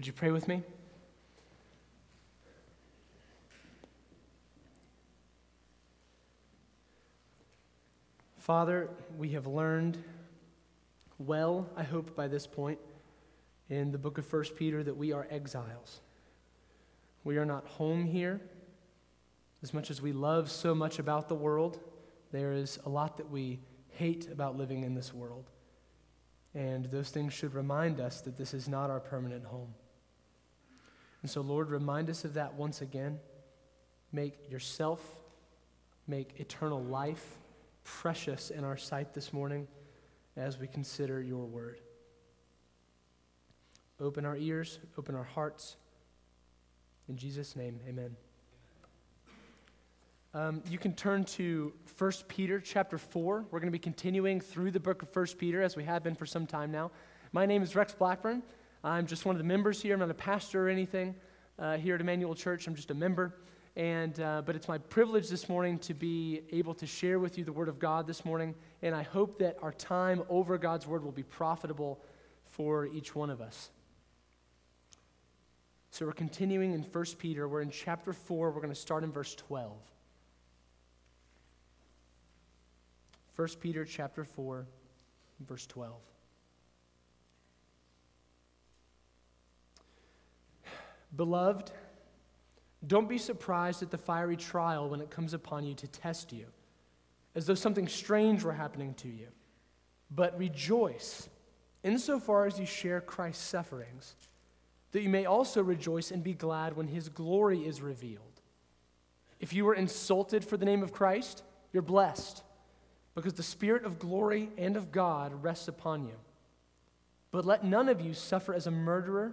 Would you pray with me? Father, we have learned well, I hope, by this point in the book of 1 Peter that we are exiles. We are not home here. As much as we love so much about the world, there is a lot that we hate about living in this world. And those things should remind us that this is not our permanent home. And so, Lord, remind us of that once again. Make yourself, make eternal life precious in our sight this morning as we consider your word. Open our ears, open our hearts. In Jesus' name, amen. Um, you can turn to 1 Peter chapter 4. We're going to be continuing through the book of 1 Peter as we have been for some time now. My name is Rex Blackburn. I'm just one of the members here. I'm not a pastor or anything uh, here at Emmanuel Church. I'm just a member. And, uh, but it's my privilege this morning to be able to share with you the Word of God this morning. And I hope that our time over God's Word will be profitable for each one of us. So we're continuing in 1 Peter. We're in chapter 4. We're going to start in verse 12. 1 Peter chapter 4, verse 12. Beloved, don't be surprised at the fiery trial when it comes upon you to test you, as though something strange were happening to you. But rejoice insofar as you share Christ's sufferings, that you may also rejoice and be glad when his glory is revealed. If you were insulted for the name of Christ, you're blessed, because the Spirit of glory and of God rests upon you. But let none of you suffer as a murderer,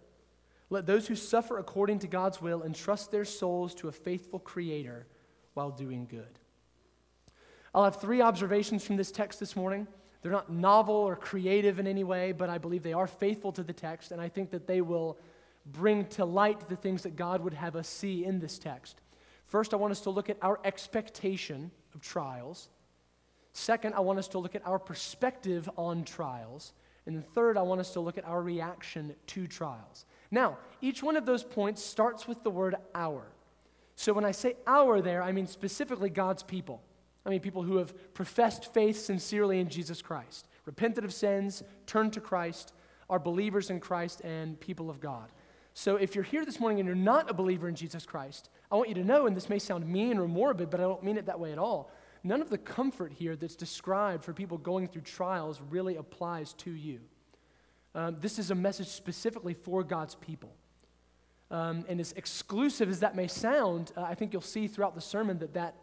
let those who suffer according to God's will entrust their souls to a faithful Creator while doing good. I'll have three observations from this text this morning. They're not novel or creative in any way, but I believe they are faithful to the text, and I think that they will bring to light the things that God would have us see in this text. First, I want us to look at our expectation of trials. Second, I want us to look at our perspective on trials. And then third, I want us to look at our reaction to trials. Now, each one of those points starts with the word our. So when I say our there, I mean specifically God's people. I mean people who have professed faith sincerely in Jesus Christ, repented of sins, turned to Christ, are believers in Christ, and people of God. So if you're here this morning and you're not a believer in Jesus Christ, I want you to know, and this may sound mean or morbid, but I don't mean it that way at all. None of the comfort here that's described for people going through trials really applies to you. Um, this is a message specifically for God's people. Um, and as exclusive as that may sound, uh, I think you'll see throughout the sermon that, that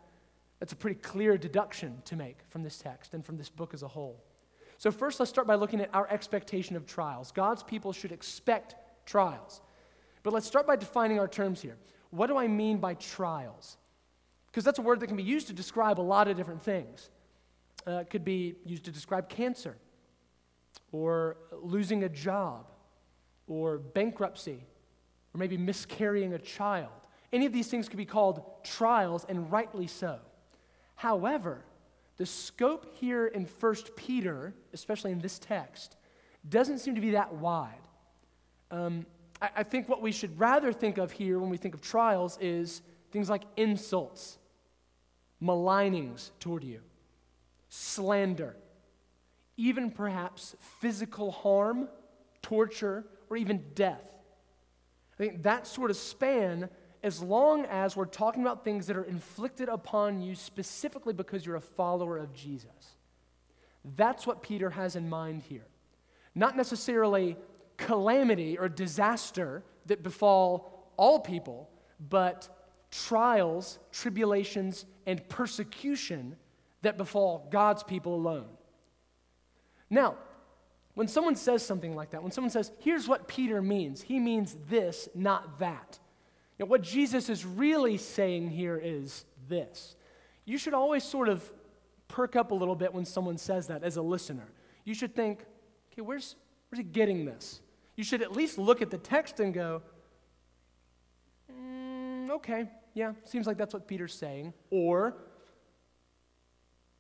that's a pretty clear deduction to make from this text and from this book as a whole. So, first, let's start by looking at our expectation of trials. God's people should expect trials. But let's start by defining our terms here. What do I mean by trials? Because that's a word that can be used to describe a lot of different things. Uh, it could be used to describe cancer, or losing a job, or bankruptcy, or maybe miscarrying a child. Any of these things could be called trials, and rightly so. However, the scope here in 1 Peter, especially in this text, doesn't seem to be that wide. Um, I, I think what we should rather think of here when we think of trials is things like insults, malignings toward you, slander, even perhaps physical harm, torture, or even death. I think that sort of span, as long as we're talking about things that are inflicted upon you specifically because you're a follower of Jesus. That's what Peter has in mind here. Not necessarily calamity or disaster that befall all people, but trials, tribulations, and persecution that befall God's people alone. Now, when someone says something like that, when someone says, here's what Peter means, he means this, not that. You know, what Jesus is really saying here is this. You should always sort of perk up a little bit when someone says that as a listener. You should think, okay, where's, where's he getting this? You should at least look at the text and go, mm, okay, yeah, seems like that's what Peter's saying. Or,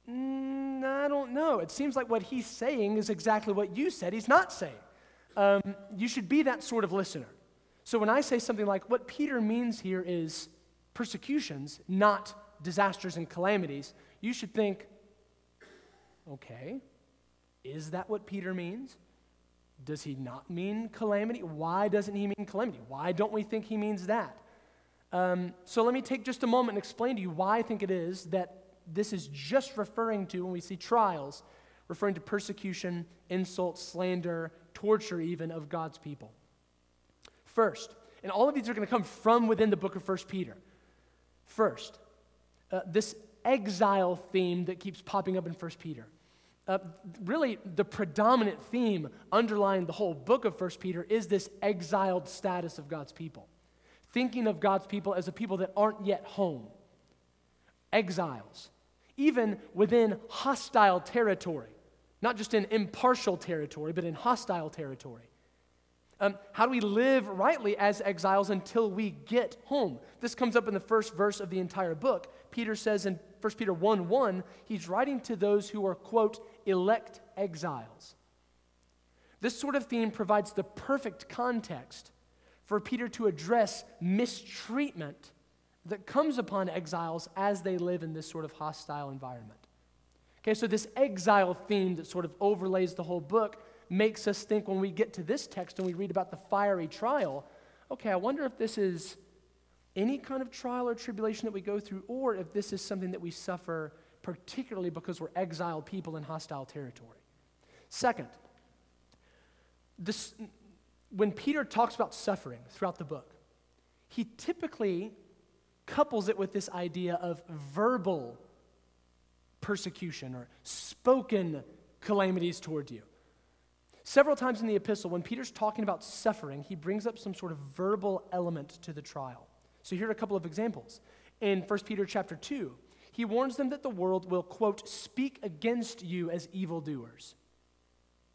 mm, I don't know. It seems like what he's saying is exactly what you said he's not saying. Um, you should be that sort of listener. So when I say something like, what Peter means here is persecutions, not disasters and calamities, you should think, okay, is that what Peter means? Does he not mean calamity? Why doesn't he mean calamity? Why don't we think he means that? Um, so let me take just a moment and explain to you why I think it is that this is just referring to, when we see trials, referring to persecution, insult, slander, torture, even of God's people. First, and all of these are going to come from within the book of 1 Peter. First, uh, this exile theme that keeps popping up in 1 Peter. Uh, really, the predominant theme underlying the whole book of 1 Peter is this exiled status of God's people. Thinking of God's people as a people that aren't yet home, exiles, even within hostile territory, not just in impartial territory, but in hostile territory. Um, how do we live rightly as exiles until we get home? This comes up in the first verse of the entire book. Peter says in 1 Peter 1 1, he's writing to those who are, quote, elect exiles. This sort of theme provides the perfect context for Peter to address mistreatment that comes upon exiles as they live in this sort of hostile environment. Okay, so this exile theme that sort of overlays the whole book makes us think when we get to this text and we read about the fiery trial, okay, I wonder if this is any kind of trial or tribulation that we go through, or if this is something that we suffer particularly because we're exiled people in hostile territory. Second, this, when Peter talks about suffering throughout the book, he typically couples it with this idea of verbal persecution or spoken calamities toward you. Several times in the epistle, when Peter's talking about suffering, he brings up some sort of verbal element to the trial. So here are a couple of examples. In 1 Peter chapter 2, he warns them that the world will, quote, speak against you as evildoers.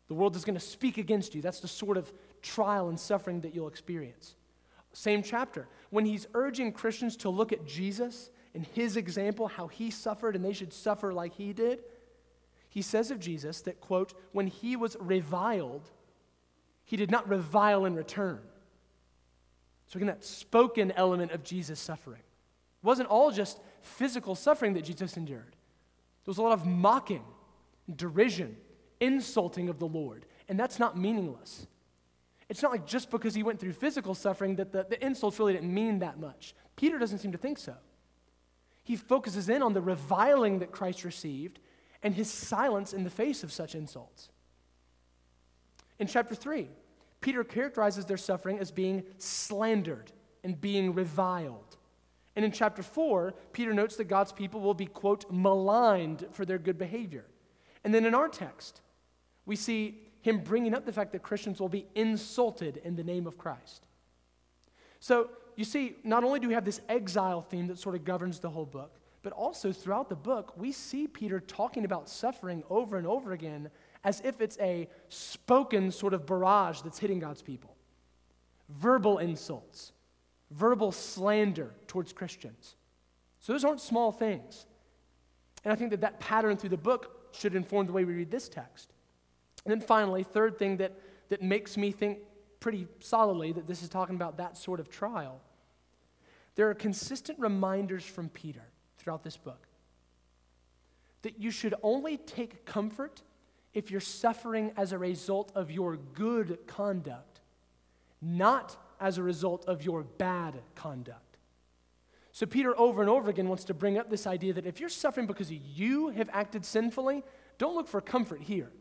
The world is going to speak against you. That's the sort of trial and suffering that you'll experience. Same chapter. When he's urging Christians to look at Jesus and his example, how he suffered and they should suffer like he did, he says of Jesus that, quote, when he was reviled, he did not revile in return. So, again, that spoken element of Jesus' suffering. It wasn't all just physical suffering that Jesus endured, there was a lot of mocking, derision, insulting of the Lord. And that's not meaningless. It's not like just because he went through physical suffering that the, the insults really didn't mean that much. Peter doesn't seem to think so. He focuses in on the reviling that Christ received and his silence in the face of such insults. In chapter 3, Peter characterizes their suffering as being slandered and being reviled. And in chapter 4, Peter notes that God's people will be, quote, maligned for their good behavior. And then in our text, we see him bringing up the fact that Christians will be insulted in the name of Christ. So you see, not only do we have this exile theme that sort of governs the whole book, but also throughout the book, we see Peter talking about suffering over and over again as if it's a spoken sort of barrage that's hitting God's people. Verbal insults, verbal slander towards Christians. So those aren't small things. And I think that that pattern through the book should inform the way we read this text. And then finally, third thing that, that makes me think pretty solidly that this is talking about that sort of trial. There are consistent reminders from Peter throughout this book that you should only take comfort if you're suffering as a result of your good conduct, not as a result of your bad conduct. So, Peter over and over again wants to bring up this idea that if you're suffering because you have acted sinfully, don't look for comfort here.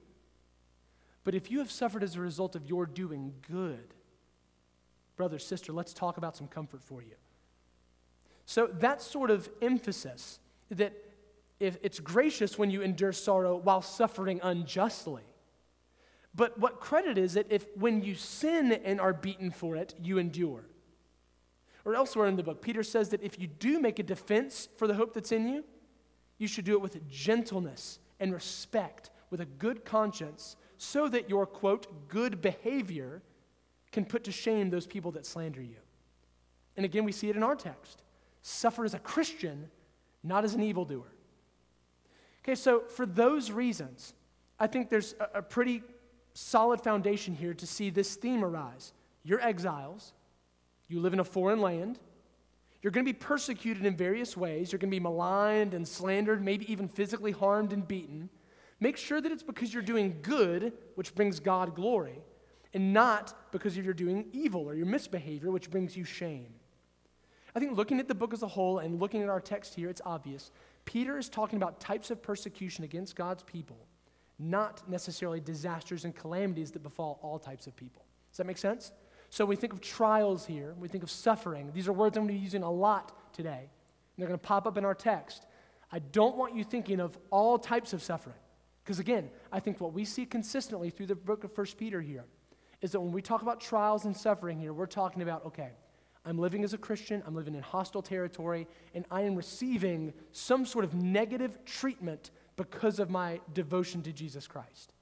But if you have suffered as a result of your doing good, brother, sister, let's talk about some comfort for you. So, that sort of emphasis that if it's gracious when you endure sorrow while suffering unjustly. But what credit is it if when you sin and are beaten for it, you endure? Or elsewhere in the book, Peter says that if you do make a defense for the hope that's in you, you should do it with gentleness and respect, with a good conscience, so that your, quote, good behavior can put to shame those people that slander you. And again, we see it in our text. Suffer as a Christian, not as an evildoer. Okay, so for those reasons, I think there's a, a pretty solid foundation here to see this theme arise. You're exiles, you live in a foreign land, you're going to be persecuted in various ways, you're going to be maligned and slandered, maybe even physically harmed and beaten. Make sure that it's because you're doing good, which brings God glory, and not because you're doing evil or your misbehavior, which brings you shame. I think looking at the book as a whole and looking at our text here, it's obvious. Peter is talking about types of persecution against God's people, not necessarily disasters and calamities that befall all types of people. Does that make sense? So we think of trials here, we think of suffering. These are words I'm going to be using a lot today. And they're going to pop up in our text. I don't want you thinking of all types of suffering. Because again, I think what we see consistently through the book of 1 Peter here is that when we talk about trials and suffering here, we're talking about, okay, I'm living as a Christian, I'm living in hostile territory, and I am receiving some sort of negative treatment because of my devotion to Jesus Christ.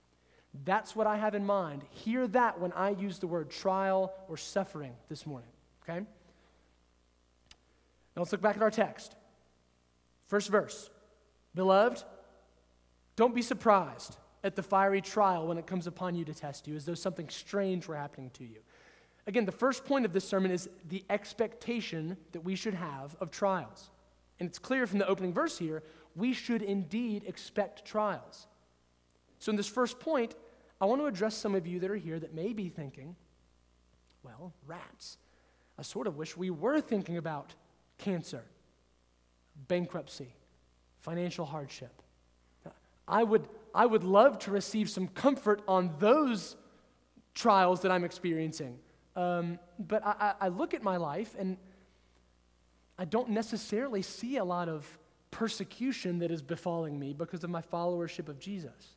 That's what I have in mind. Hear that when I use the word trial or suffering this morning, okay? Now let's look back at our text. First verse Beloved, don't be surprised at the fiery trial when it comes upon you to test you, as though something strange were happening to you. Again, the first point of this sermon is the expectation that we should have of trials. And it's clear from the opening verse here, we should indeed expect trials. So, in this first point, I want to address some of you that are here that may be thinking, well, rats. I sort of wish we were thinking about cancer, bankruptcy, financial hardship. I would, I would love to receive some comfort on those trials that I'm experiencing. Um, but I, I look at my life and I don't necessarily see a lot of persecution that is befalling me because of my followership of Jesus.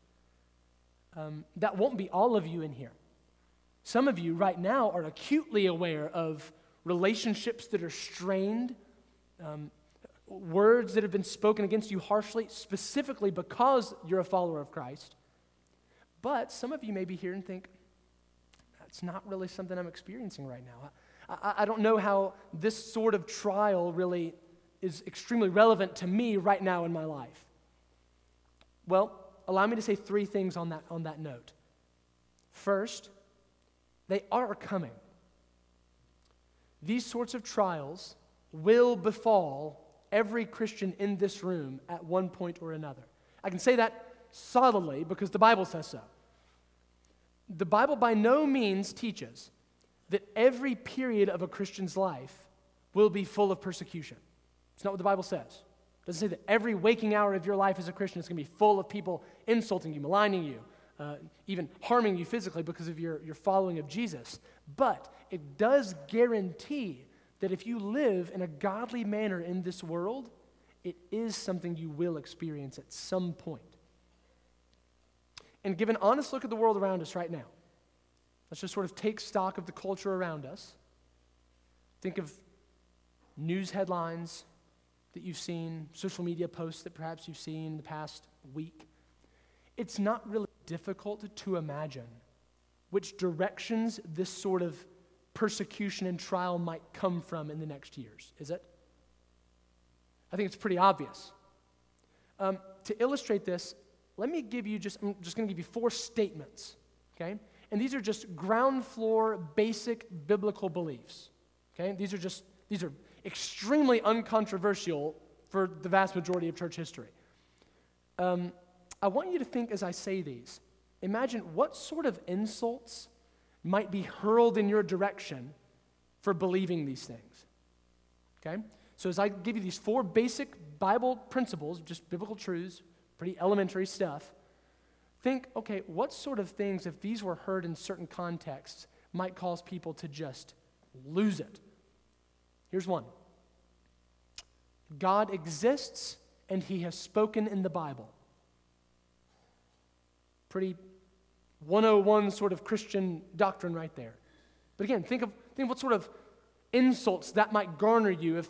Um, that won't be all of you in here. Some of you right now are acutely aware of relationships that are strained, um, words that have been spoken against you harshly, specifically because you're a follower of Christ. But some of you may be here and think, that's not really something I'm experiencing right now. I, I, don't know how this sort of trial really is extremely relevant to me right now in my life. Well, allow me to say three things on that, on that note. First, they are coming. These sorts of trials will befall every Christian in this room at one point or another. I can say that solidly because the Bible says so the Bible by no means teaches that every period of a Christian's life will be full of persecution. It's not what the Bible says. It doesn't say that every waking hour of your life as a Christian is going to be full of people insulting you, maligning you, uh, even harming you physically because of your, your following of Jesus. But it does guarantee that if you live in a godly manner in this world, it is something you will experience at some point. and give an honest look at the world around us right now. Let's just sort of take stock of the culture around us. Think of news headlines that you've seen, social media posts that perhaps you've seen in the past week. It's not really difficult to imagine which directions this sort of persecution and trial might come from in the next years, is it? I think it's pretty obvious. Um, to illustrate this, let me give you just, I'm just going to give you four statements, okay? And these are just ground floor, basic biblical beliefs, okay? These are just, these are extremely uncontroversial for the vast majority of church history. Um, I want you to think as I say these, imagine what sort of insults might be hurled in your direction for believing these things, okay? So as I give you these four basic Bible principles, just biblical truths, pretty elementary stuff. Think, okay, what sort of things, if these were heard in certain contexts, might cause people to just lose it? Here's one God exists and he has spoken in the Bible. Pretty 101 sort of Christian doctrine right there. But again, think of, think of what sort of insults that might garner you if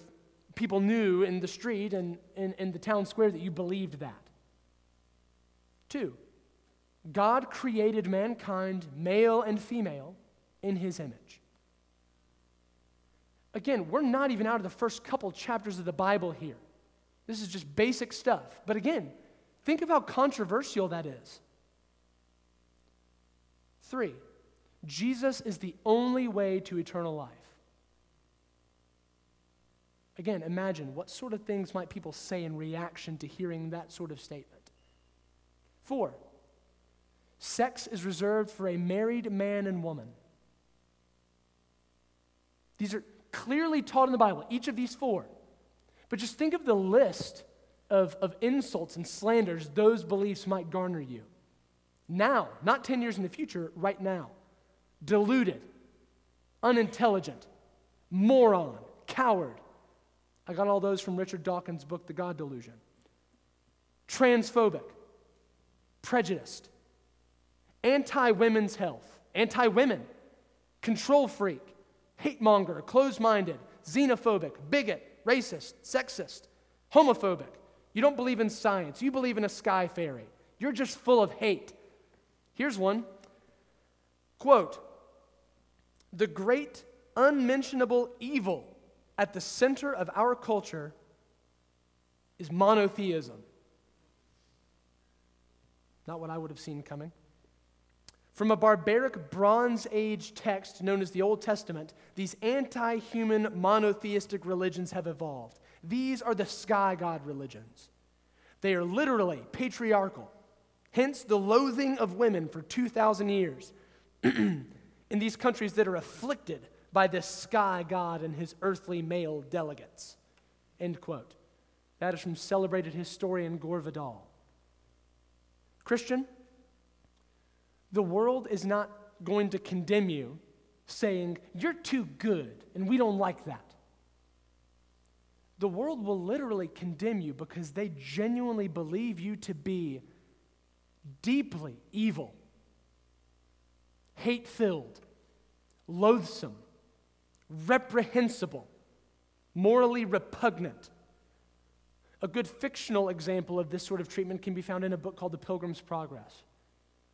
people knew in the street and in, in the town square that you believed that. Two, God created mankind, male and female, in his image. Again, we're not even out of the first couple chapters of the Bible here. This is just basic stuff. But again, think of how controversial that is. Three, Jesus is the only way to eternal life. Again, imagine what sort of things might people say in reaction to hearing that sort of statement. Four, sex is reserved for a married man and woman. These are clearly taught in the Bible, each of these four. But just think of the list of, of insults and slanders those beliefs might garner you. Now, not 10 years in the future, right now. Deluded, unintelligent, moron, coward. I got all those from Richard Dawkins' book, The God Delusion. Transphobic, prejudiced, anti women's health, anti women, control freak, hate monger, closed minded, xenophobic, bigot, racist, sexist, homophobic. You don't believe in science. You believe in a sky fairy. You're just full of hate. Here's one quote The great unmentionable evil at the center of our culture is monotheism. Not what I would have seen coming. From a barbaric Bronze Age text known as the Old Testament, these anti human monotheistic religions have evolved. These are the sky god religions. They are literally patriarchal, hence the loathing of women for 2,000 years in these countries that are afflicted by this sky god and his earthly male delegates. End quote. That is from celebrated historian Gore Vidal. Christian, the world is not going to condemn you saying, You're too good, and we don't like that. The world will literally condemn you because they genuinely believe you to be deeply evil, hate filled, loathsome, reprehensible, morally repugnant. A good fictional example of this sort of treatment can be found in a book called The Pilgrim's Progress.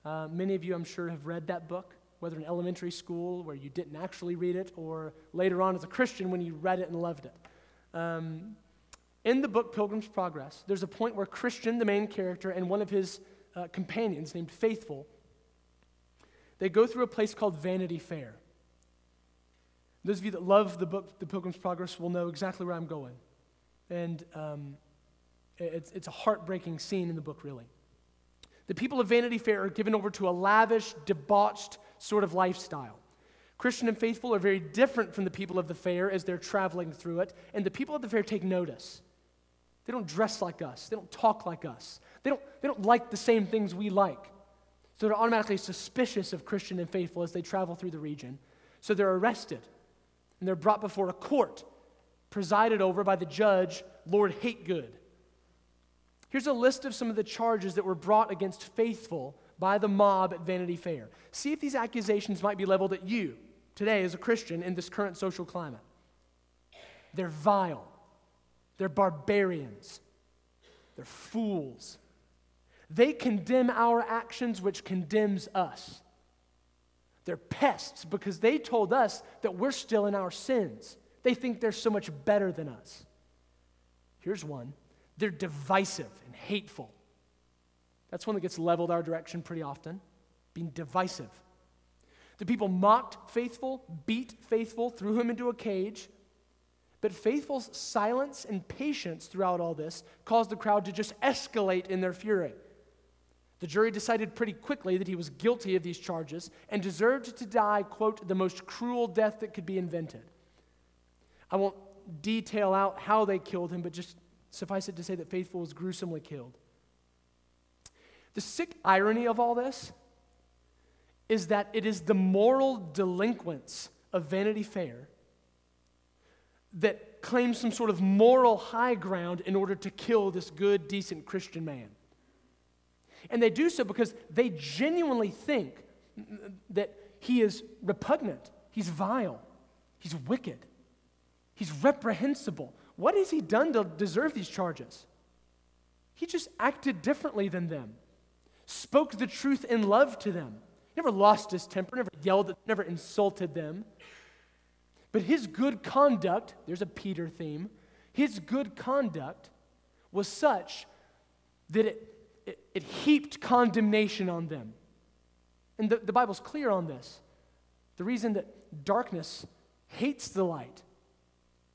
Uh, many of you, I'm sure, have read that book, whether in elementary school where you didn't actually read it, or later on as a Christian when you read it and loved it. Um, in the book Pilgrim's Progress, there's a point where Christian, the main character, and one of his uh, companions named Faithful, they go through a place called Vanity Fair. Those of you that love the book, The Pilgrim's Progress, will know exactly where I'm going. And um, it's, it's a heartbreaking scene in the book, really. The people of Vanity Fair are given over to a lavish, debauched sort of lifestyle. Christian and faithful are very different from the people of the fair as they're traveling through it, and the people of the fair take notice. They don't dress like us, they don't talk like us, they don't, they don't like the same things we like. So they're automatically suspicious of Christian and faithful as they travel through the region. So they're arrested and they're brought before a court presided over by the judge, Lord Hategood. Here's a list of some of the charges that were brought against faithful by the mob at Vanity Fair. See if these accusations might be leveled at you today as a Christian in this current social climate. They're vile, they're barbarians, they're fools. They condemn our actions, which condemns us. They're pests because they told us that we're still in our sins. They think they're so much better than us. Here's one they're divisive and hateful. That's one that gets leveled our direction pretty often, being divisive. The people mocked faithful, beat faithful, threw him into a cage. But faithful's silence and patience throughout all this caused the crowd to just escalate in their fury. The jury decided pretty quickly that he was guilty of these charges and deserved to die, quote, the most cruel death that could be invented. I won't detail out how they killed him, but just suffice it to say that Faithful was gruesomely killed. The sick irony of all this is that it is the moral delinquents of Vanity Fair that claim some sort of moral high ground in order to kill this good, decent Christian man. And they do so because they genuinely think that he is repugnant, he's vile, he's wicked, He's reprehensible. What has he done to deserve these charges? He just acted differently than them, spoke the truth in love to them, never lost his temper, never yelled, never insulted them. But his good conduct, there's a Peter theme, his good conduct was such that it, it, it heaped condemnation on them. And the, the Bible's clear on this. The reason that darkness hates the light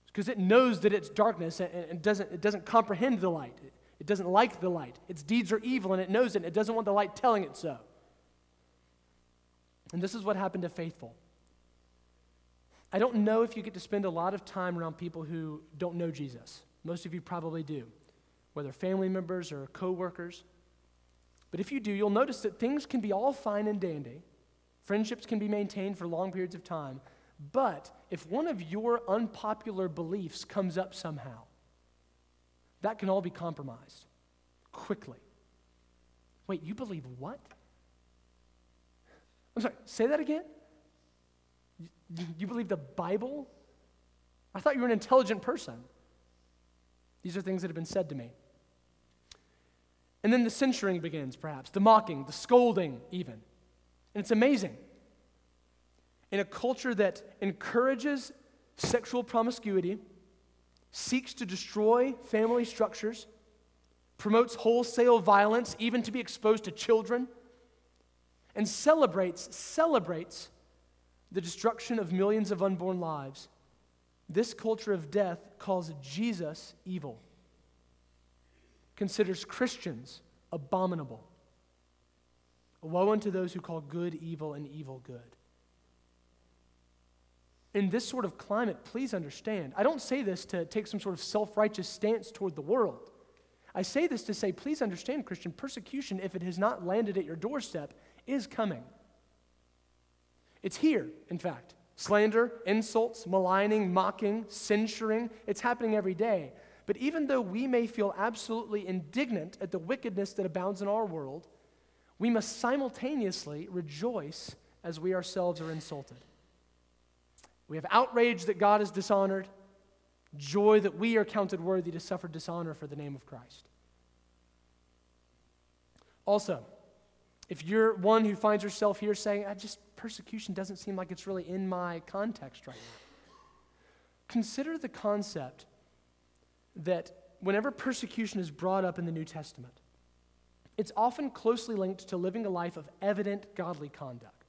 is because it knows that it's darkness and, and doesn't, it doesn't comprehend the light. It, it doesn't like the light. Its deeds are evil and it knows it and it doesn't want the light telling it so. And this is what happened to faithful. I don't know if you get to spend a lot of time around people who don't know Jesus. Most of you probably do, whether family members or coworkers. But if you do, you'll notice that things can be all fine and dandy. Friendships can be maintained for long periods of time. But if one of your unpopular beliefs comes up somehow, that can all be compromised quickly. Wait, you believe what? I'm sorry, say that again? You believe the Bible? I thought you were an intelligent person. These are things that have been said to me. And then the censuring begins, perhaps, the mocking, the scolding, even. And it's amazing. In a culture that encourages sexual promiscuity, seeks to destroy family structures, promotes wholesale violence, even to be exposed to children, and celebrates, celebrates the destruction of millions of unborn lives, this culture of death calls Jesus evil, considers Christians abominable. Woe unto those who call good evil and evil good. In this sort of climate, please understand, I don't say this to take some sort of self righteous stance toward the world. I say this to say, please understand, Christian, persecution, if it has not landed at your doorstep, is coming. It's here, in fact. Slander, insults, maligning, mocking, censuring, it's happening every day. But even though we may feel absolutely indignant at the wickedness that abounds in our world, we must simultaneously rejoice as we ourselves are insulted. We have outrage that God is dishonored, joy that we are counted worthy to suffer dishonor for the name of Christ. Also, if you're one who finds yourself here saying, I just persecution doesn't seem like it's really in my context right now. Consider the concept that whenever persecution is brought up in the New Testament, it's often closely linked to living a life of evident godly conduct.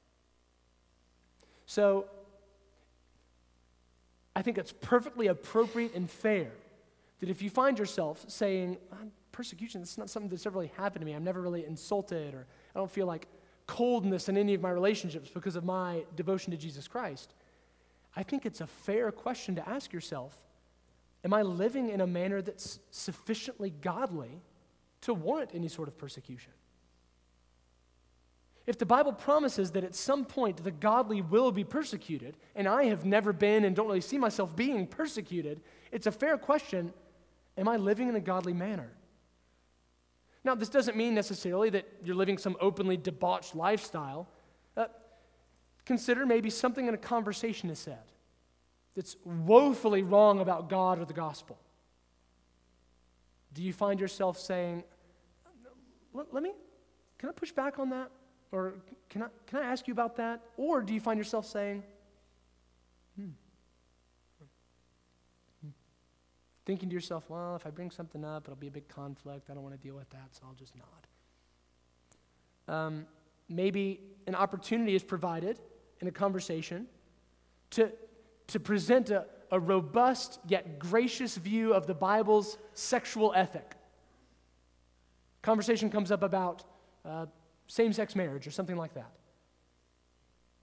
So, I think it's perfectly appropriate and fair that if you find yourself saying, persecution, this is not something that's ever really happened to me, I'm never really insulted, or I don't feel like coldness in any of my relationships because of my devotion to Jesus Christ, I think it's a fair question to ask yourself Am I living in a manner that's sufficiently godly to warrant any sort of persecution? If the Bible promises that at some point the godly will be persecuted, and I have never been and don't really see myself being persecuted, it's a fair question Am I living in a godly manner? Now, this doesn't mean necessarily that you're living some openly debauched lifestyle. Uh, consider maybe something in a conversation is said that's woefully wrong about God or the gospel. Do you find yourself saying, let, let me, can I push back on that? Or can I, can I ask you about that? Or do you find yourself saying, hmm, thinking to yourself, well, if I bring something up, it'll be a big conflict. I don't want to deal with that, so I'll just nod. Um, maybe an opportunity is provided in a conversation to, to present a, a robust yet gracious view of the Bible's sexual ethic. Conversation comes up about uh, same sex marriage or something like that.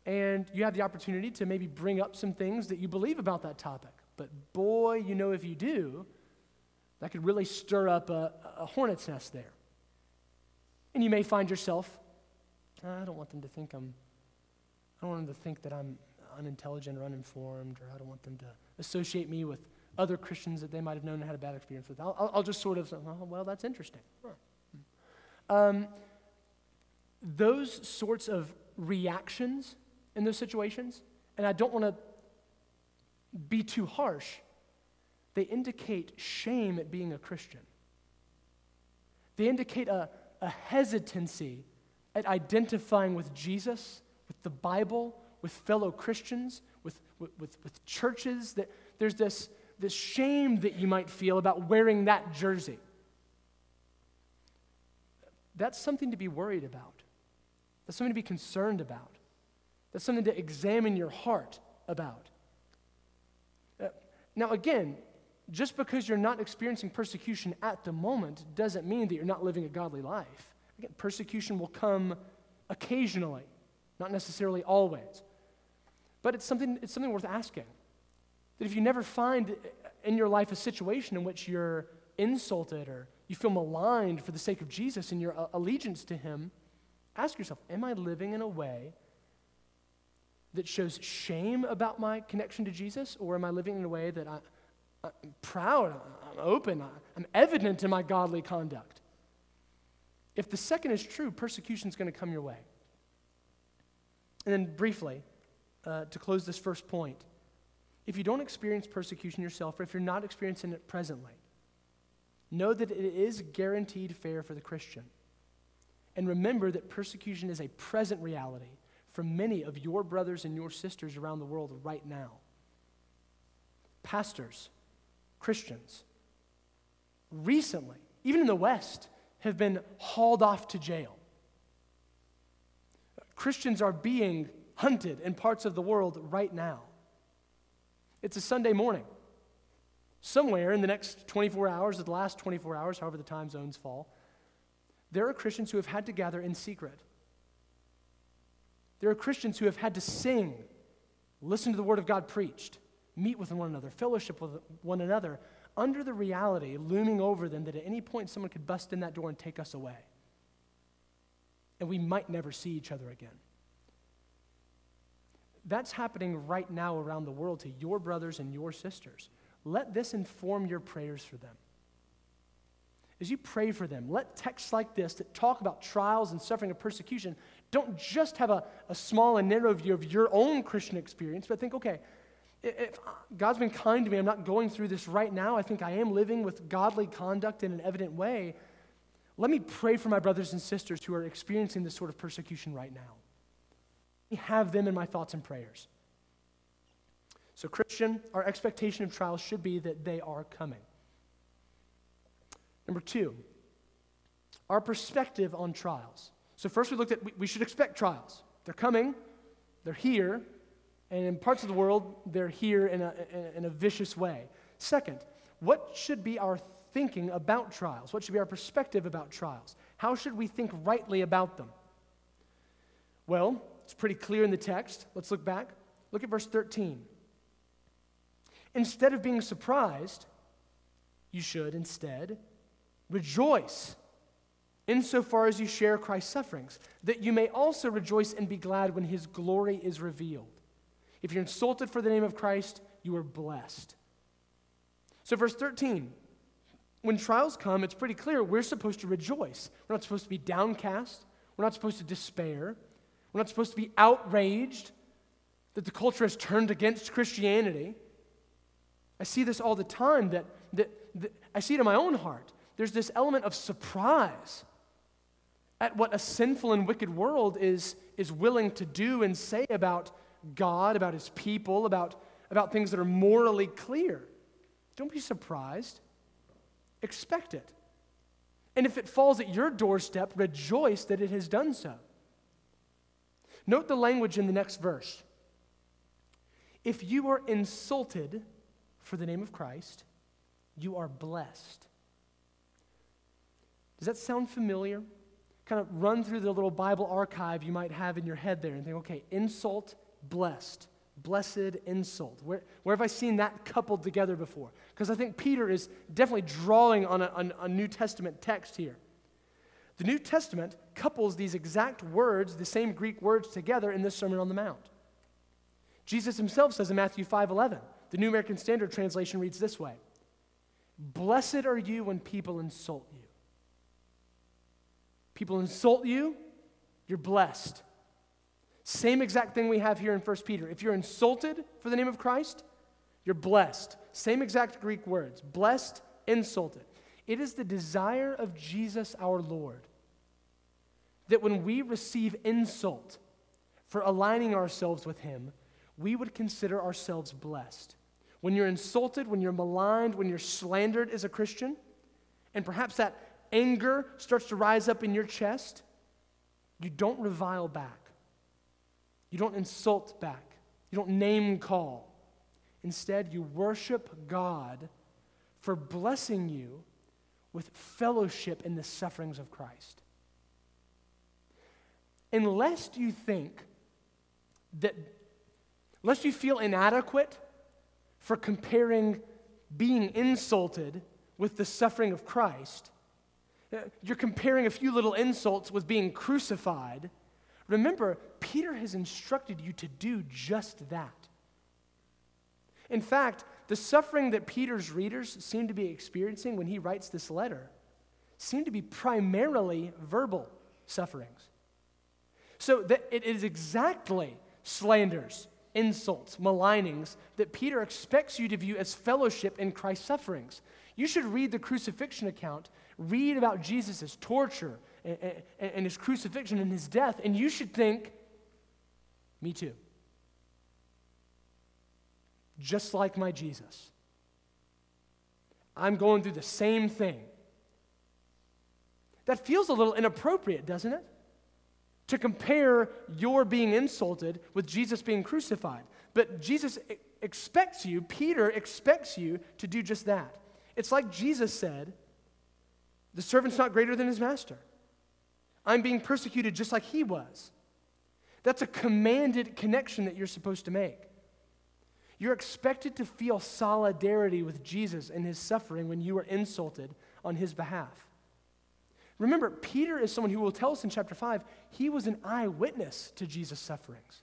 And you have the opportunity to maybe bring up some things that you believe about that topic. But boy, you know, if you do, that could really stir up a, a hornet's nest there. And you may find yourself, I don't want them to think I'm, I don't want them to think that I'm unintelligent or uninformed, or I don't want them to associate me with other Christians that they might have known and had a bad experience with. I'll, I'll just sort of say, oh, well, that's interesting. Um, those sorts of reactions in those situations, and I don't want to be too harsh, they indicate shame at being a Christian. They indicate a, a hesitancy at identifying with Jesus, with the Bible, with fellow Christians, with, with, with, with churches. That there's this, this shame that you might feel about wearing that jersey. That's something to be worried about. That's something to be concerned about. That's something to examine your heart about. Uh, now, again, just because you're not experiencing persecution at the moment doesn't mean that you're not living a godly life. Again, persecution will come occasionally, not necessarily always. But it's something, it's something worth asking. That if you never find in your life a situation in which you're insulted or you feel maligned for the sake of Jesus and your allegiance to Him, ask yourself Am I living in a way that shows shame about my connection to Jesus, or am I living in a way that I, I'm proud, I'm open, I'm evident in my godly conduct? If the second is true, persecution is going to come your way. And then, briefly, uh, to close this first point, if you don't experience persecution yourself, or if you're not experiencing it presently, know that it is guaranteed fare for the Christian. And remember that persecution is a present reality for many of your brothers and your sisters around the world right now. Pastors, Christians, recently, even in the West, have been hauled off to jail. Christians are being hunted in parts of the world right now. It's a Sunday morning. Somewhere in the next 24 hours, or the last 24 hours, however the time zones fall, there are Christians who have had to gather in secret. There are Christians who have had to sing, listen to the word of God preached, meet with one another, fellowship with one another, under the reality looming over them that at any point someone could bust in that door and take us away. And we might never see each other again. That's happening right now around the world to your brothers and your sisters. Let this inform your prayers for them. As you pray for them, let texts like this that talk about trials and suffering and persecution don't just have a, a small and narrow view of your own Christian experience, but think, okay, if God's been kind to me, I'm not going through this right now. I think I am living with godly conduct in an evident way. Let me pray for my brothers and sisters who are experiencing this sort of persecution right now. Have them in my thoughts and prayers. So, Christian, our expectation of trials should be that they are coming. Number two, our perspective on trials. So, first we looked at we, we should expect trials. They're coming, they're here, and in parts of the world, they're here in a, in a vicious way. Second, what should be our thinking about trials? What should be our perspective about trials? How should we think rightly about them? Well, it's pretty clear in the text. Let's look back. Look at verse 13. Instead of being surprised, you should instead rejoice insofar as you share Christ's sufferings, that you may also rejoice and be glad when his glory is revealed. If you're insulted for the name of Christ, you are blessed. So, verse 13, when trials come, it's pretty clear we're supposed to rejoice. We're not supposed to be downcast. We're not supposed to despair. We're not supposed to be outraged that the culture has turned against Christianity. I see this all the time that, that, that I see it in my own heart. There's this element of surprise at what a sinful and wicked world is, is willing to do and say about God, about his people, about, about things that are morally clear. Don't be surprised. Expect it. And if it falls at your doorstep, rejoice that it has done so. Note the language in the next verse. If you are insulted for the name of Christ, you are blessed. Does that sound familiar? Kind of run through the little Bible archive you might have in your head there and think, okay, insult, blessed. Blessed insult. Where, where have I seen that coupled together before? Because I think Peter is definitely drawing on a, on a New Testament text here. The New Testament couples these exact words, the same Greek words, together in the Sermon on the Mount. Jesus himself says in Matthew 5 11, the New American Standard Translation reads this way Blessed are you when people insult you. People insult you, you're blessed. Same exact thing we have here in 1 Peter. If you're insulted for the name of Christ, You're blessed. Same exact Greek words blessed, insulted. It is the desire of Jesus our Lord that when we receive insult for aligning ourselves with Him, we would consider ourselves blessed. When you're insulted, when you're maligned, when you're slandered as a Christian, and perhaps that anger starts to rise up in your chest, you don't revile back. You don't insult back. You don't name call. Instead, you worship God for blessing you with fellowship in the sufferings of Christ. Unless you think that, unless you feel inadequate for comparing being insulted with the suffering of Christ, uh, you're comparing a few little insults with being crucified. Remember, Peter has instructed you to do just that. In fact, the suffering that Peter's readers seem to be experiencing when he writes this letter seem to be primarily verbal sufferings. So it is exactly slanders, insults, malignings that Peter expects you to view as fellowship in Christ's sufferings. You should read the crucifixion account, read about Jesus' torture and, and, and his crucifixion and his death, and you should think, me too just like my Jesus. I'm going through the same thing. That feels a little inappropriate, doesn't it? To compare your being insulted with Jesus being crucified. But Jesus expects you, Peter expects you to do just that. It's like Jesus said the servant's not greater than his master. I'm being persecuted just like he was. That's a commanded connection that you're supposed to make. You're expected to feel solidarity with Jesus in his suffering when you are insulted on his behalf. Remember, Peter is someone who will tell us in chapter 5 he was an eyewitness to Jesus' sufferings.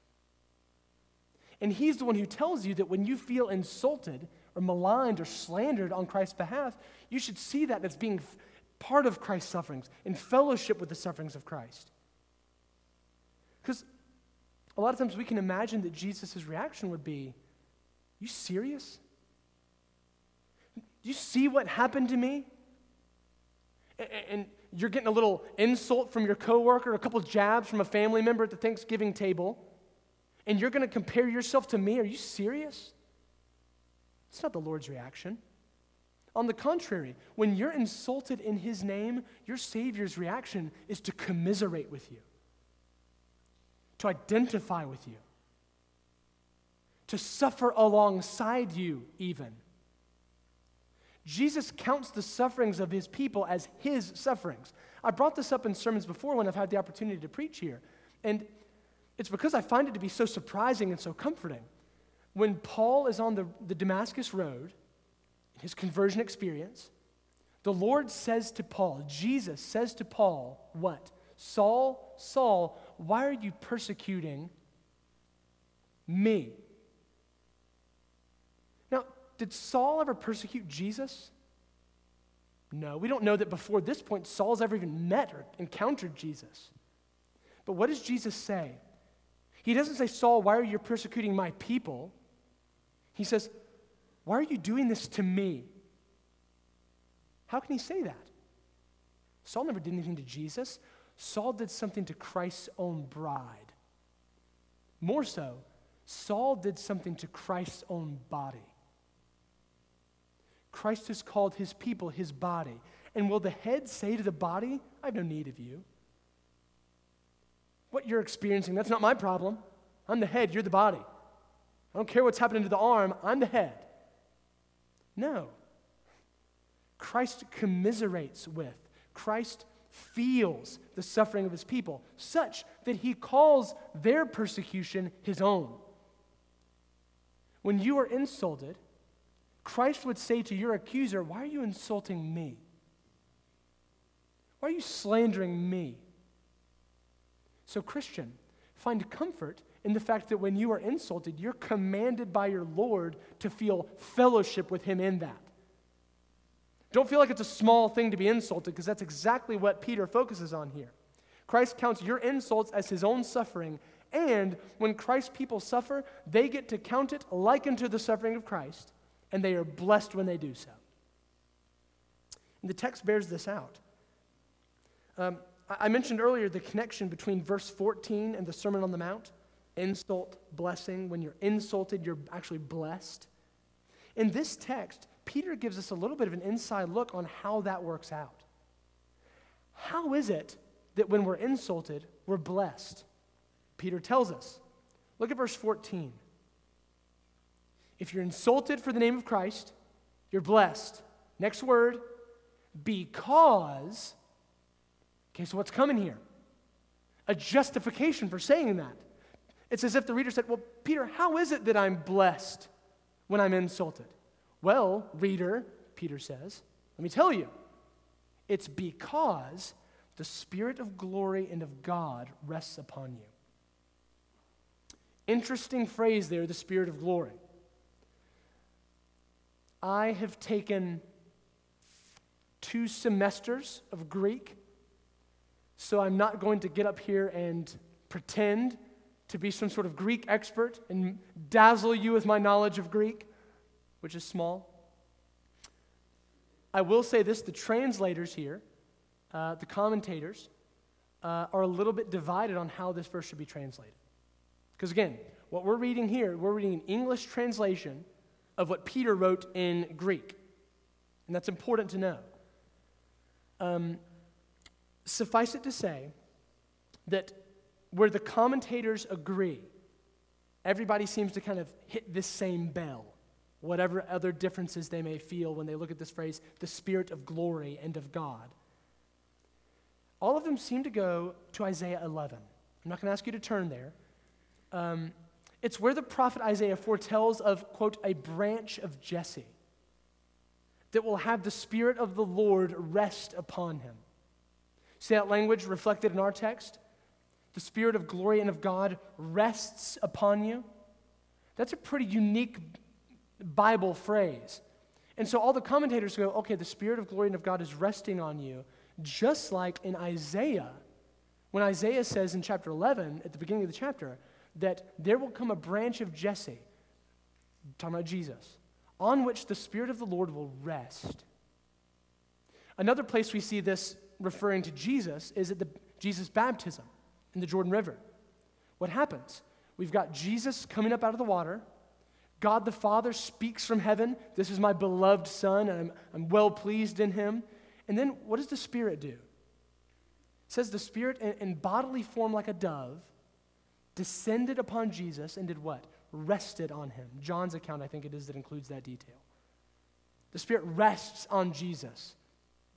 And he's the one who tells you that when you feel insulted or maligned or slandered on Christ's behalf, you should see that as being part of Christ's sufferings, in fellowship with the sufferings of Christ. Because a lot of times we can imagine that Jesus' reaction would be, you serious? Do you see what happened to me? And you're getting a little insult from your coworker, a couple jabs from a family member at the Thanksgiving table, and you're going to compare yourself to me? Are you serious? It's not the Lord's reaction. On the contrary, when you're insulted in His name, your Savior's reaction is to commiserate with you, to identify with you to suffer alongside you, even. Jesus counts the sufferings of his people as his sufferings. I brought this up in sermons before when I've had the opportunity to preach here. And it's because I find it to be so surprising and so comforting. When Paul is on the, the Damascus Road, in his conversion experience, the Lord says to Paul, Jesus says to Paul, what? Saul, Saul, why are you persecuting me? Did Saul ever persecute Jesus? No, we don't know that before this point Saul's ever even met or encountered Jesus. But what does Jesus say? He doesn't say, Saul, why are you persecuting my people? He says, Why are you doing this to me? How can he say that? Saul never did anything to Jesus. Saul did something to Christ's own bride. More so, Saul did something to Christ's own body. Christ has called his people his body. And will the head say to the body, I have no need of you? What you're experiencing, that's not my problem. I'm the head, you're the body. I don't care what's happening to the arm, I'm the head. No. Christ commiserates with, Christ feels the suffering of his people, such that he calls their persecution his own. When you are insulted, Christ would say to your accuser, Why are you insulting me? Why are you slandering me? So, Christian, find comfort in the fact that when you are insulted, you're commanded by your Lord to feel fellowship with Him in that. Don't feel like it's a small thing to be insulted, because that's exactly what Peter focuses on here. Christ counts your insults as His own suffering, and when Christ's people suffer, they get to count it like unto the suffering of Christ and they are blessed when they do so. And the text bears this out. Um, I mentioned earlier the connection between verse 14 and the Sermon on the Mount insult, blessing. When you're insulted, you're actually blessed. In this text, Peter gives us a little bit of an inside look on how that works out. How is it that when we're insulted, we're blessed? Peter tells us. Look at verse 14. If you're insulted for the name of Christ, you're blessed. Next word, because. Okay, so what's coming here? A justification for saying that. It's as if the reader said, Well, Peter, how is it that I'm blessed when I'm insulted? Well, reader, Peter says, let me tell you, it's because the Spirit of glory and of God rests upon you. Interesting phrase there, the Spirit of glory. I have taken two semesters of Greek, so I'm not going to get up here and pretend to be some sort of Greek expert and dazzle you with my knowledge of Greek, which is small. I will say this the translators here, uh, the commentators, uh, are a little bit divided on how this verse should be translated. Because again, what we're reading here, we're reading an English translation of what Peter wrote in Greek. And that's important to know. Um, suffice it to say that where the commentators agree, everybody seems to kind of hit this same bell, whatever other differences they may feel when they look at this phrase, the Spirit of glory and of God. All of them seem to go to Isaiah 11. I'm not going to ask you to turn there. Um, it's where the prophet Isaiah foretells of, quote, a branch of Jesse that will have the Spirit of the Lord rest upon him. See that language reflected in our text? The Spirit of glory and of God rests upon you. That's a pretty unique Bible phrase. And so all the commentators go, okay, the Spirit of glory and of God is resting on you, just like in Isaiah, when Isaiah says in chapter 11, at the beginning of the chapter, that there will come a branch of Jesse, talking about Jesus, on which the Spirit of the Lord will rest. Another place we see this referring to Jesus is at the Jesus' baptism in the Jordan River. What happens? We've got Jesus coming up out of the water. God the Father speaks from heaven, This is my beloved Son, and I'm, I'm well pleased in him. And then what does the Spirit do? It says the Spirit, in, in bodily form like a dove, descended upon Jesus and did what? Rested on him. John's account, I think it is, that includes that detail. The Spirit rests on Jesus,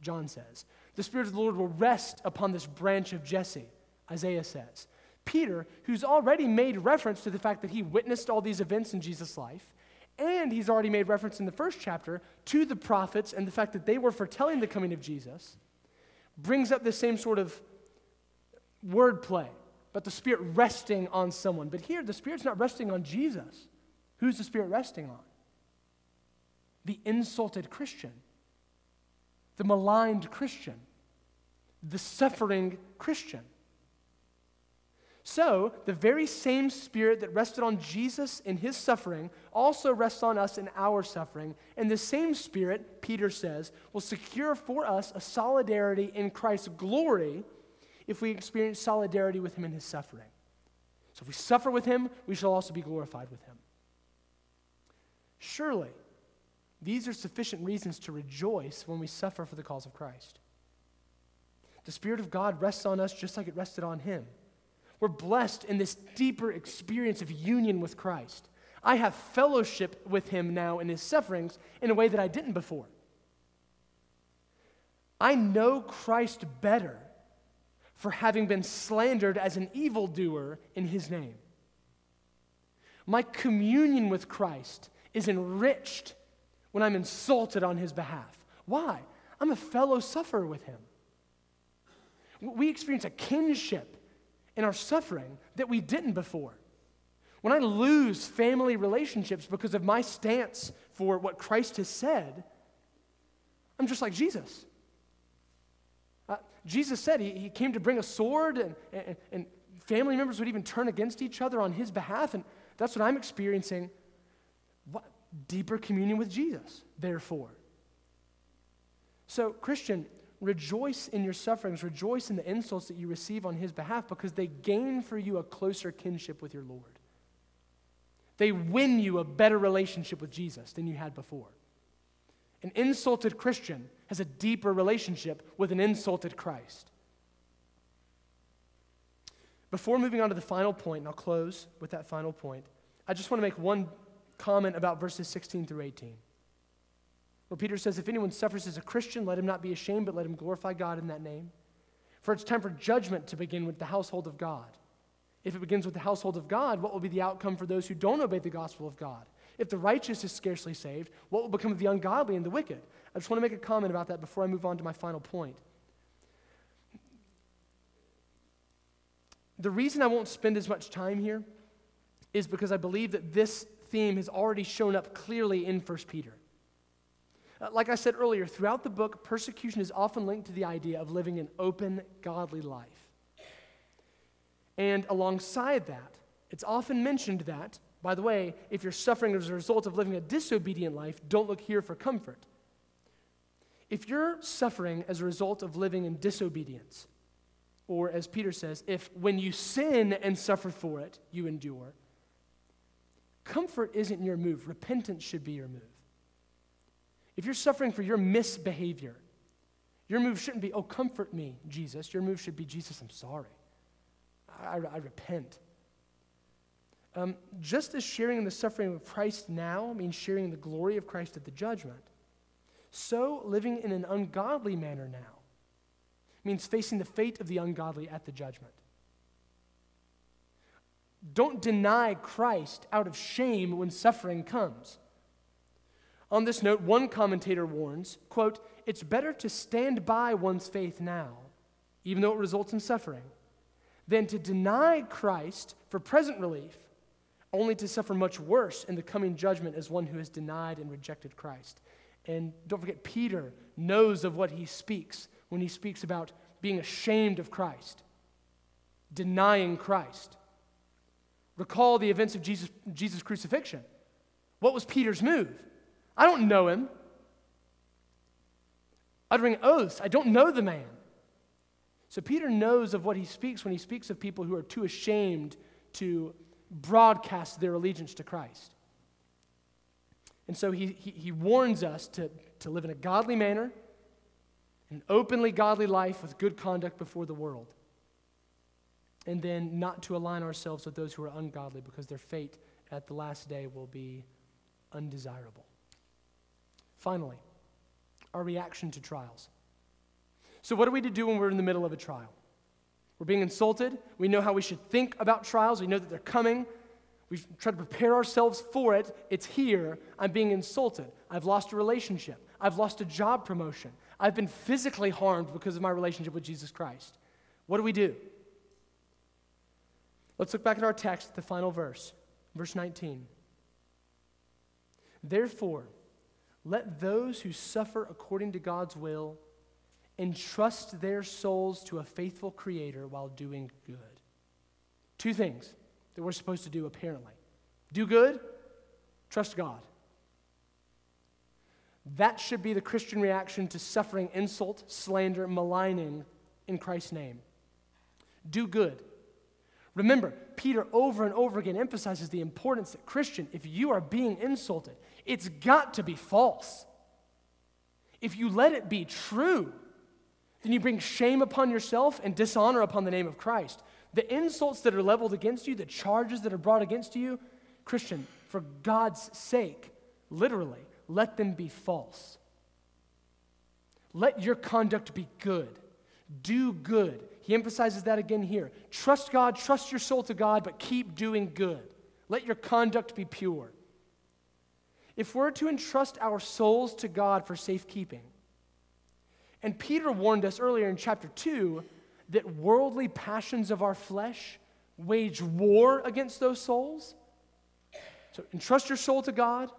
John says. The Spirit of the Lord will rest upon this branch of Jesse, Isaiah says. Peter, who's already made reference to the fact that he witnessed all these events in Jesus' life, and he's already made reference in the first chapter to the prophets and the fact that they were foretelling the coming of Jesus, brings up the same sort of wordplay but the Spirit resting on someone. But here, the Spirit's not resting on Jesus. Who's the Spirit resting on? The insulted Christian, the maligned Christian, the suffering Christian. So, the very same Spirit that rested on Jesus in his suffering also rests on us in our suffering. And the same Spirit, Peter says, will secure for us a solidarity in Christ's glory if we experience solidarity with him in his suffering. So if we suffer with him, we shall also be glorified with him. Surely, these are sufficient reasons to rejoice when we suffer for the cause of Christ. The Spirit of God rests on us just like it rested on him. We're blessed in this deeper experience of union with Christ. I have fellowship with him now in his sufferings in a way that I didn't before. I know Christ better for having been slandered as an evildoer in his name. My communion with Christ is enriched when I'm insulted on his behalf. Why? I'm a fellow sufferer with him. We experience a kinship in our suffering that we didn't before. When I lose family relationships because of my stance for what Christ has said, I'm just like Jesus. Jesus said he, he came to bring a sword, and, and, and family members would even turn against each other on his behalf. And that's what I'm experiencing. What, deeper communion with Jesus, therefore. So, Christian, rejoice in your sufferings, rejoice in the insults that you receive on his behalf because they gain for you a closer kinship with your Lord. They win you a better relationship with Jesus than you had before. An insulted Christian has a deeper relationship with an insulted Christ. Before moving on to the final point, and I'll close with that final point, I just want to make one comment about verses 16 through 18. Where Peter says, If anyone suffers as a Christian, let him not be ashamed, but let him glorify God in that name. For it's time for judgment to begin with the household of God. If it begins with the household of God, what will be the outcome for those who don't obey the gospel of God? If the righteous is scarcely saved, what will become of the ungodly and the wicked? I just want to make a comment about that before I move on to my final point. The reason I won't spend as much time here is because I believe that this theme has already shown up clearly in 1 Peter. Uh, like I said earlier, throughout the book, persecution is often linked to the idea of living an open, godly life. And alongside that, it's often mentioned that, by the way, if you're suffering as a result of living a disobedient life, don't look here for comfort. If you're suffering as a result of living in disobedience, or as Peter says, if when you sin and suffer for it, you endure, comfort isn't your move. Repentance should be your move. If you're suffering for your misbehavior, your move shouldn't be, oh, comfort me, Jesus. Your move should be, Jesus, I'm sorry. I, I repent. Um, just as sharing in the suffering of Christ now means sharing in the glory of Christ at the judgment, so living in an ungodly manner now means facing the fate of the ungodly at the judgment. Don't deny Christ out of shame when suffering comes. On this note, one commentator warns, quote, "It's better to stand by one's faith now, even though it results in suffering, than to deny Christ for present relief, only to suffer much worse in the coming judgment as one who has denied and rejected Christ." And don't forget, Peter knows of what he speaks when he speaks about being ashamed of Christ, denying Christ. Recall the events of Jesus, Jesus' crucifixion. What was Peter's move? I don't know him. Uttering oaths, I don't know the man. So Peter knows of what he speaks when he speaks of people who are too ashamed to broadcast their allegiance to Christ. And so he, he, he, warns us to, to live in a godly manner, an openly godly life with good conduct before the world. And then not to align ourselves with those who are ungodly because their fate at the last day will be undesirable. Finally, our reaction to trials. So, what are we to do when we're in the middle of a trial? We're being insulted. We know how we should think about trials. We know that they're coming. We've tried to prepare ourselves for it. It's here. I'm being insulted. I've lost a relationship. I've lost a job promotion. I've been physically harmed because of my relationship with Jesus Christ. What do we do? Let's look back at our text, the final verse, verse 19. Therefore, let those who suffer according to God's will entrust their souls to a faithful Creator while doing good. Two things that we're supposed to do, apparently do good, trust God. That should be the Christian reaction to suffering insult, slander, maligning in Christ's name. Do good. Remember, Peter over and over again emphasizes the importance that Christian, if you are being insulted, it's got to be false. If you let it be true, then you bring shame upon yourself and dishonor upon the name of Christ. The insults that are leveled against you, the charges that are brought against you, Christian, for God's sake, literally, let them be false. Let your conduct be good. Do good. He emphasizes that again here. Trust God, trust your soul to God, but keep doing good. Let your conduct be pure. If we're to entrust our souls to God for safekeeping, and Peter warned us earlier in chapter 2 that worldly passions of our flesh wage war against those souls. So entrust your soul to God.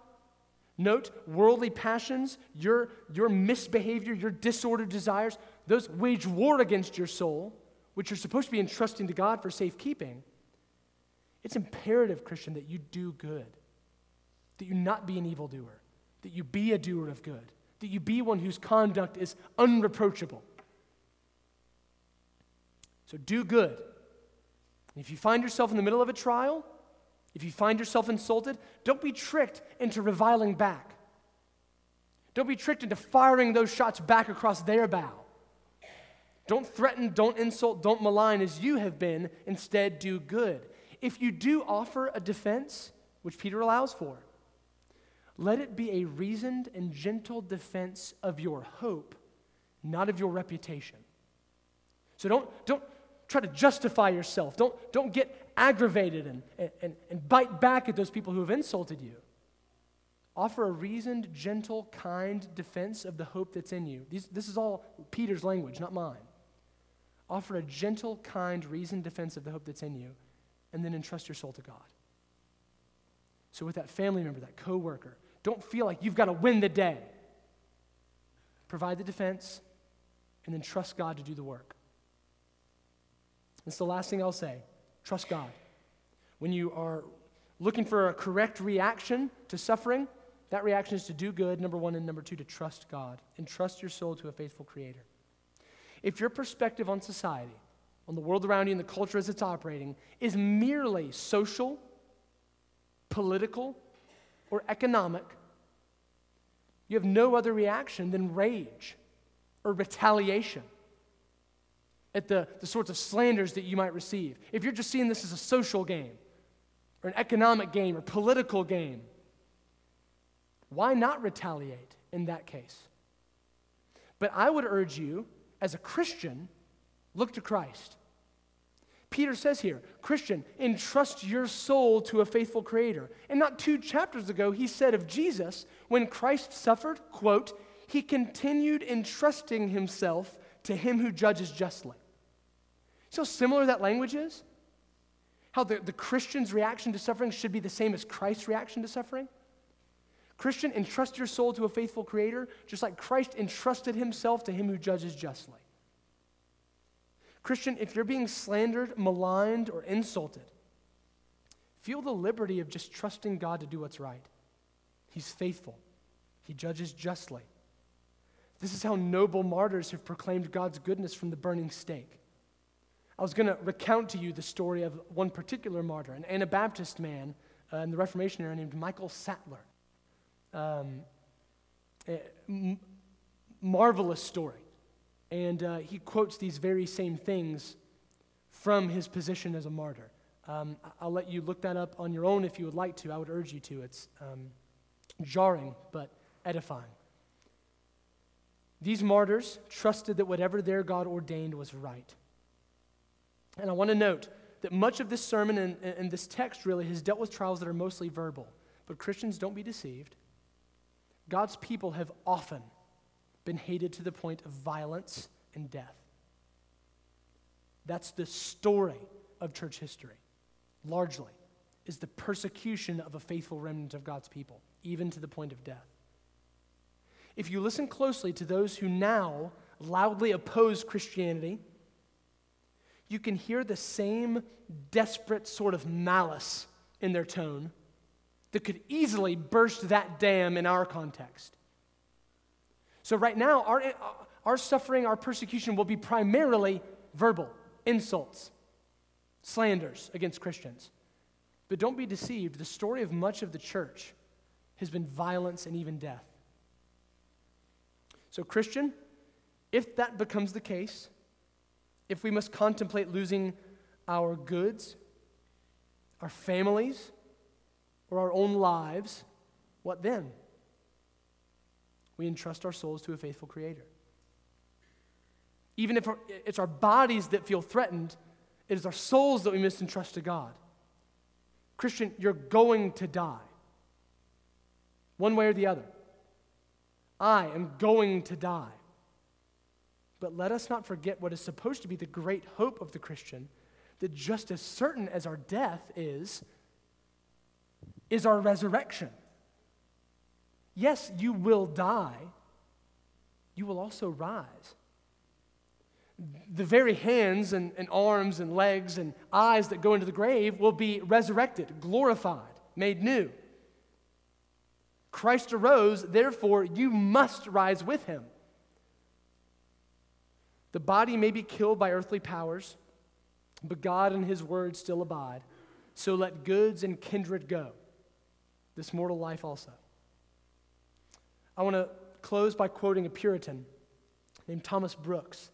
Note worldly passions, your, your misbehavior, your disordered desires, those wage war against your soul, which you're supposed to be entrusting to God for safekeeping. It's imperative, Christian, that you do good. that you not be an evildoer, that you be a doer of good, that you be one whose conduct is unreproachable. So do good. And if you find yourself in the middle of a trial, if you find yourself insulted, don't be tricked into reviling back. Don't be tricked into firing those shots back across their bow. Don't threaten, don't insult, don't malign as you have been. Instead, do good. If you do offer a defense, which Peter allows for, let it be a reasoned and gentle defense of your hope, not of your reputation. So don't, don't try to justify yourself. Don't, don't get aggravated and, and, and bite back at those people who have insulted you. Offer a reasoned, gentle, kind defense of the hope that's in you. These, this is all Peter's language, not mine. Offer a gentle, kind, reasoned defense of the hope that's in you, and then entrust your soul to God. So, with that family member, that coworker, don't feel like you've got to win the day. Provide the defense, and then trust God to do the work. That's the last thing I'll say. Trust God. When you are looking for a correct reaction to suffering, that reaction is to do good, number one, and number two, to trust God and trust your soul to a faithful Creator. If your perspective on society, on the world around you, and the culture as it's operating is merely social, political, or economic, you have no other reaction than rage or retaliation at the, the sorts of slanders that you might receive. If you're just seeing this as a social game, or an economic game, or political game, why not retaliate in that case? But I would urge you, as a Christian, look to Christ. Peter says here, Christian, entrust your soul to a faithful creator. And not two chapters ago, he said of Jesus, when Christ suffered, quote, he continued entrusting himself to him who judges justly. How similar that language is? How the, the Christian's reaction to suffering should be the same as Christ's reaction to suffering? Christian, entrust your soul to a faithful creator, just like Christ entrusted himself to him who judges justly. Christian, if you're being slandered, maligned, or insulted, feel the liberty of just trusting God to do what's right. He's faithful, He judges justly. This is how noble martyrs have proclaimed God's goodness from the burning stake. I was going to recount to you the story of one particular martyr, an Anabaptist man uh, in the Reformation era named Michael Sattler. Um, marvelous story. And uh, he quotes these very same things from his position as a martyr. Um, I'll let you look that up on your own if you would like to. I would urge you to. It's um, jarring, but edifying. These martyrs trusted that whatever their God ordained was right. And I want to note that much of this sermon and, and this text really has dealt with trials that are mostly verbal. But Christians, don't be deceived. God's people have often been hated to the point of violence and death. That's the story of church history, largely, is the persecution of a faithful remnant of God's people, even to the point of death. If you listen closely to those who now loudly oppose Christianity, you can hear the same desperate sort of malice in their tone that could easily burst that dam in our context. So, right now, our, uh, our suffering, our persecution will be primarily verbal insults, slanders against Christians. But don't be deceived, the story of much of the church has been violence and even death. So, Christian, if that becomes the case, if we must contemplate losing our goods, our families, or our own lives, what then? We entrust our souls to a faithful Creator. Even if it's our bodies that feel threatened, it is our souls that we must entrust to God. Christian, you're going to die. One way or the other. I am going to die. But let us not forget what is supposed to be the great hope of the Christian that just as certain as our death is, is our resurrection. Yes, you will die, you will also rise. The very hands and, and arms and legs and eyes that go into the grave will be resurrected, glorified, made new. Christ arose, therefore you must rise with him. The body may be killed by earthly powers, but God and his word still abide. So let goods and kindred go, this mortal life also. I want to close by quoting a Puritan named Thomas Brooks.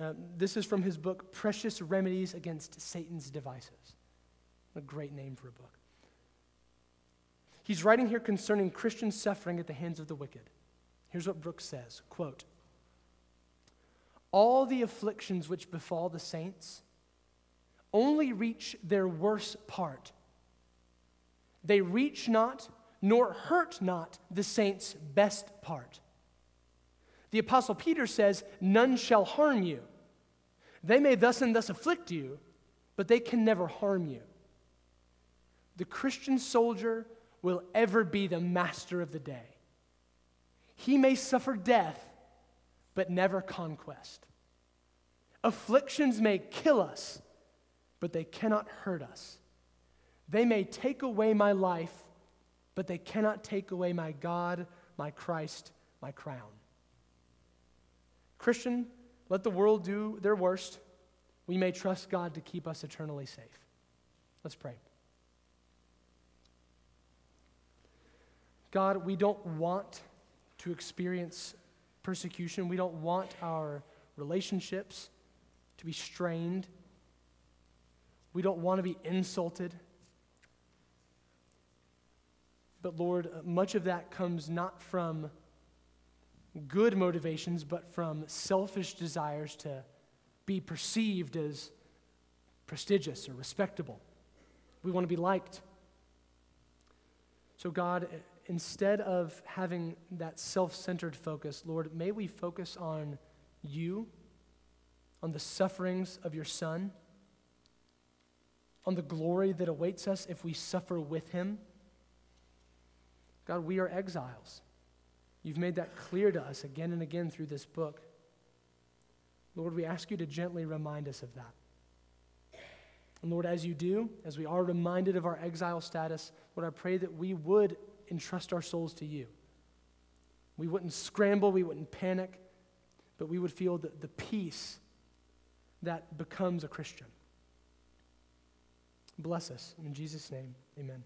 Uh, this is from his book, Precious Remedies Against Satan's Devices. A great name for a book. He's writing here concerning Christian suffering at the hands of the wicked. Here's what Brooks says quote, All the afflictions which befall the saints only reach their worst part. They reach not, nor hurt not the saint's best part. The Apostle Peter says, None shall harm you. They may thus and thus afflict you, but they can never harm you. The Christian soldier will ever be the master of the day. He may suffer death, but never conquest. Afflictions may kill us, but they cannot hurt us. They may take away my life, but they cannot take away my God, my Christ, my crown. Christian, let the world do their worst. We may trust God to keep us eternally safe. Let's pray. God, we don't want to experience persecution. We don't want our relationships to be strained. We don't want to be insulted. But Lord, uh, much of that comes not from good motivations, but from selfish desires to be perceived as prestigious or respectable. We want to be liked. So, God, instead of having that self centered focus, Lord, may we focus on you, on the sufferings of your Son, on the glory that awaits us if we suffer with him. God, we are exiles. You've made that clear to us again and again through this book. Lord, we ask you to gently remind us of that. And Lord, as you do, as we are reminded of our exile status, Lord, I pray that we would entrust our souls to you. We wouldn't scramble, we wouldn't panic, but we would feel the, the peace that becomes a Christian. Bless us. In Jesus' name, amen.